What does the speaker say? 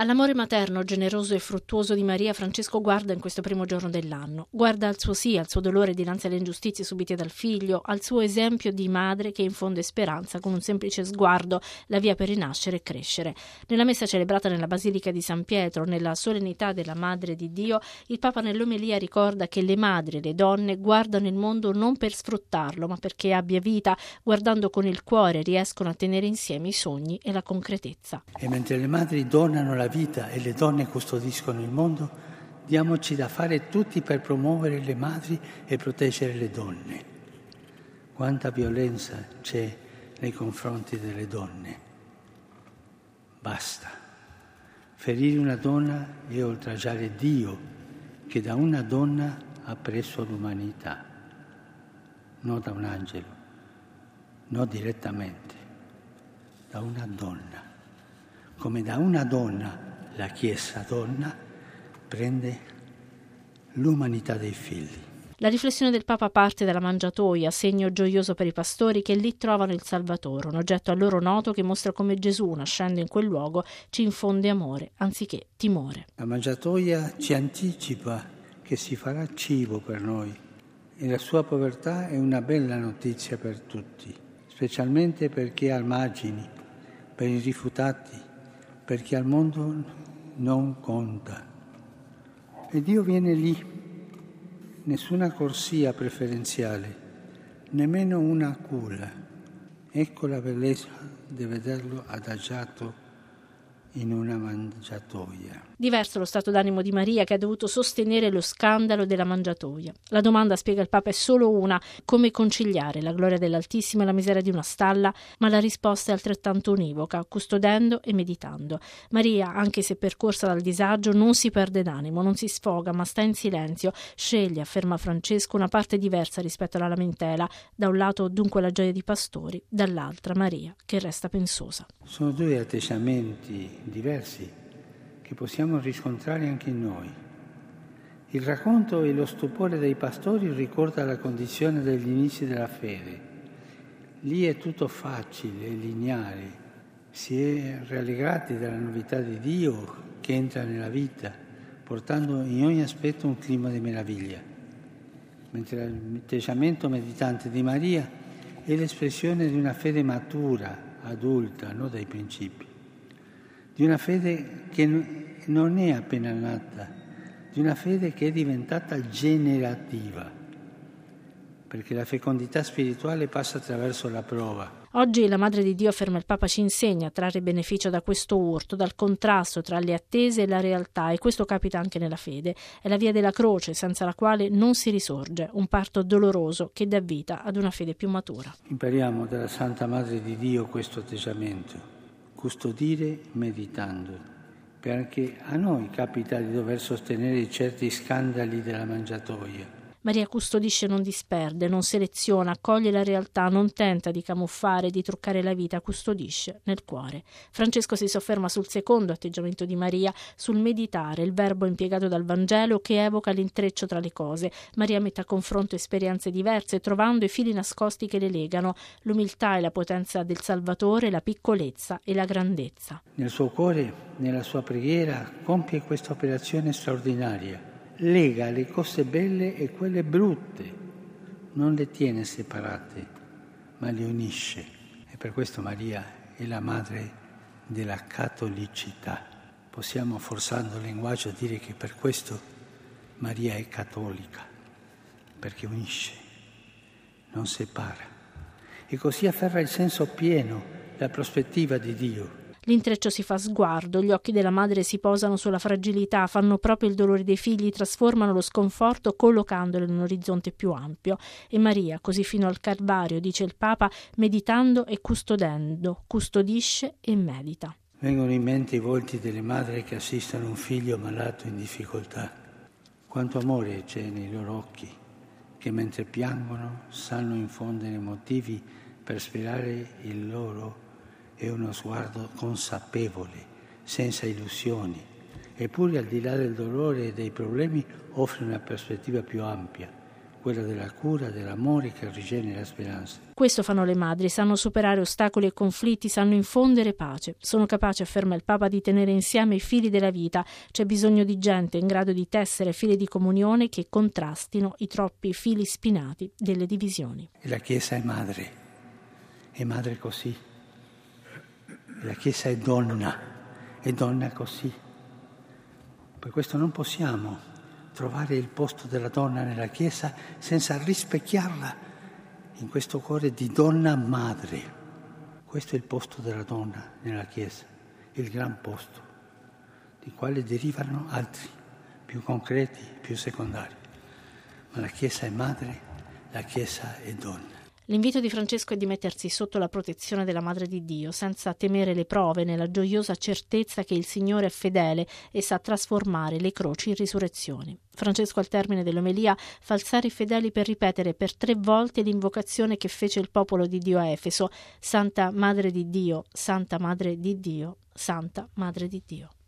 All'amore materno, generoso e fruttuoso di Maria, Francesco guarda in questo primo giorno dell'anno. Guarda al suo sì, al suo dolore dinanzi alle ingiustizie subite dal figlio, al suo esempio di madre che infonde speranza con un semplice sguardo, la via per rinascere e crescere. Nella messa celebrata nella Basilica di San Pietro, nella solennità della Madre di Dio, il Papa nell'omelia ricorda che le madri, le donne, guardano il mondo non per sfruttarlo, ma perché abbia vita, guardando con il cuore riescono a tenere insieme i sogni e la concretezza. E mentre le madri donano la vita e le donne custodiscono il mondo, diamoci da fare tutti per promuovere le madri e proteggere le donne. Quanta violenza c'è nei confronti delle donne. Basta. Ferire una donna è oltraggiare Dio che da una donna ha preso l'umanità, non da un angelo, non direttamente, da una donna. Come da una donna la Chiesa donna prende l'umanità dei figli. La riflessione del Papa parte dalla mangiatoia, segno gioioso per i pastori che lì trovano il Salvatore, un oggetto a loro noto che mostra come Gesù, nascendo in quel luogo, ci infonde amore anziché timore. La mangiatoia ci anticipa che si farà cibo per noi e la sua povertà è una bella notizia per tutti, specialmente per chi ha margini, per i rifiutati, per chi al mondo non conta. E Dio viene lì, nessuna corsia preferenziale, nemmeno una culla. Ecco la bellezza di vederlo adagiato in una mangiatoia. Diverso lo stato d'animo di Maria che ha dovuto sostenere lo scandalo della mangiatoia. La domanda, spiega il Papa, è solo una: come conciliare la gloria dell'Altissimo e la miseria di una stalla? Ma la risposta è altrettanto univoca, custodendo e meditando. Maria, anche se percorsa dal disagio, non si perde d'animo, non si sfoga, ma sta in silenzio. Sceglie, afferma Francesco, una parte diversa rispetto alla lamentela. Da un lato dunque la gioia di pastori, dall'altra Maria, che resta pensosa. Sono due atteggiamenti diversi che possiamo riscontrare anche in noi. Il racconto e lo stupore dei pastori ricorda la condizione degli inizi della fede. Lì è tutto facile, lineare, si è rallegrati dalla novità di Dio che entra nella vita, portando in ogni aspetto un clima di meraviglia. Mentre l'atteggiamento meditante di Maria è l'espressione di una fede matura, adulta, non dai principi di una fede che non è appena nata, di una fede che è diventata generativa, perché la fecondità spirituale passa attraverso la prova. Oggi la Madre di Dio, afferma il Papa, ci insegna a trarre beneficio da questo urto, dal contrasto tra le attese e la realtà, e questo capita anche nella fede. È la via della croce, senza la quale non si risorge, un parto doloroso che dà vita ad una fede più matura. Impariamo dalla Santa Madre di Dio questo atteggiamento custodire meditando, perché a noi capita di dover sostenere certi scandali della mangiatoia Maria custodisce non disperde, non seleziona, accoglie la realtà, non tenta di camuffare, di truccare la vita, custodisce nel cuore. Francesco si sofferma sul secondo atteggiamento di Maria, sul meditare, il verbo impiegato dal Vangelo che evoca l'intreccio tra le cose. Maria mette a confronto esperienze diverse, trovando i fili nascosti che le legano, l'umiltà e la potenza del Salvatore, la piccolezza e la grandezza. Nel suo cuore, nella sua preghiera, compie questa operazione straordinaria lega le cose belle e quelle brutte, non le tiene separate, ma le unisce. E per questo Maria è la madre della cattolicità. Possiamo, forzando il linguaggio, dire che per questo Maria è cattolica, perché unisce, non separa. E così afferra il senso pieno, la prospettiva di Dio L'intreccio si fa sguardo, gli occhi della madre si posano sulla fragilità, fanno proprio il dolore dei figli, trasformano lo sconforto collocandolo in un orizzonte più ampio. E Maria, così fino al Calvario, dice il Papa, meditando e custodendo, custodisce e medita. Vengono in mente i volti delle madri che assistono un figlio malato in difficoltà. Quanto amore c'è nei loro occhi, che mentre piangono sanno infondere motivi per sperare il loro è uno sguardo consapevole, senza illusioni, eppure al di là del dolore e dei problemi offre una prospettiva più ampia, quella della cura, dell'amore che rigenera speranza. Questo fanno le madri, sanno superare ostacoli e conflitti, sanno infondere pace. Sono capaci, afferma il Papa, di tenere insieme i fili della vita. C'è bisogno di gente in grado di tessere fili di comunione che contrastino i troppi fili spinati delle divisioni. La Chiesa è madre, è madre così. La Chiesa è donna, è donna così. Per questo non possiamo trovare il posto della donna nella Chiesa senza rispecchiarla in questo cuore di donna madre. Questo è il posto della donna nella Chiesa, il gran posto, di quale derivano altri, più concreti, più secondari. Ma la Chiesa è madre, la Chiesa è donna. L'invito di Francesco è di mettersi sotto la protezione della Madre di Dio, senza temere le prove, nella gioiosa certezza che il Signore è fedele e sa trasformare le croci in risurrezioni. Francesco al termine dell'omelia fa alzare i fedeli per ripetere per tre volte l'invocazione che fece il popolo di Dio a Efeso, Santa Madre di Dio, Santa Madre di Dio, Santa Madre di Dio.